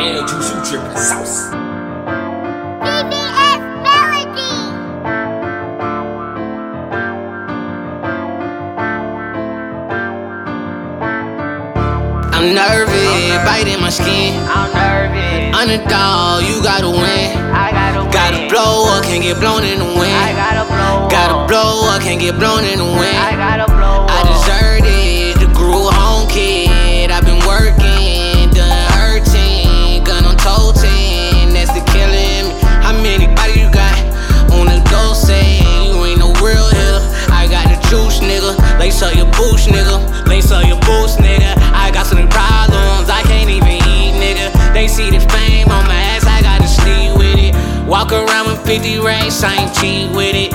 Damn, juice, you dripping sauce. BBS Melody. I'm nervous, biting my skin. I'm nervous. Underdog, you gotta win. I gotta win. Gotta blow up, can't get blown in the I wind. gotta blow. Gotta blow up, can't get blown in the I wind. gotta blow. I up. Up your boots, nigga. I got some problems, I can't even eat, nigga. They see the fame on my ass, I gotta sleep with it. Walk around with 50 racks, I ain't cheat with it.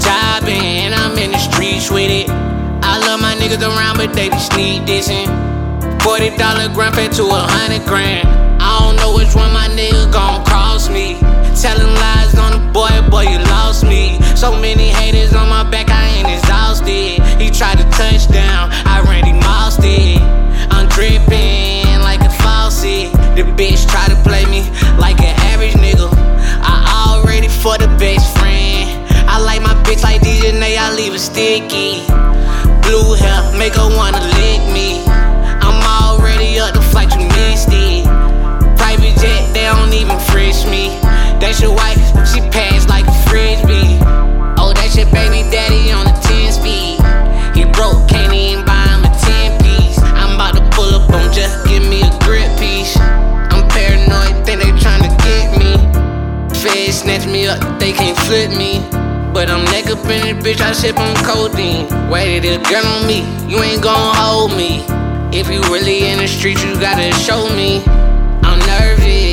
Jobbing, I'm in the streets with it. I love my niggas around, but they be sneak dissing. Forty dollar grand fed to a hundred grand. I don't know which one my nigga gon' sticky. Blue hair, make her wanna lick me. I'm already up the flight, you missed it. Private jet, they don't even frisk me. That's your wife, she passed like a frisbee. Oh, that's your baby daddy on the 10 speed. He broke, can't even buy him a 10 piece. I'm about to pull up on just give me a grip piece. I'm paranoid, think they tryna get me. Feds snatch me up, they can't flip me. But I'm neck up in this bitch, I sip on codeine. Waited this girl on me, you ain't gon' hold me. If you really in the street, you gotta show me. I'm nervous.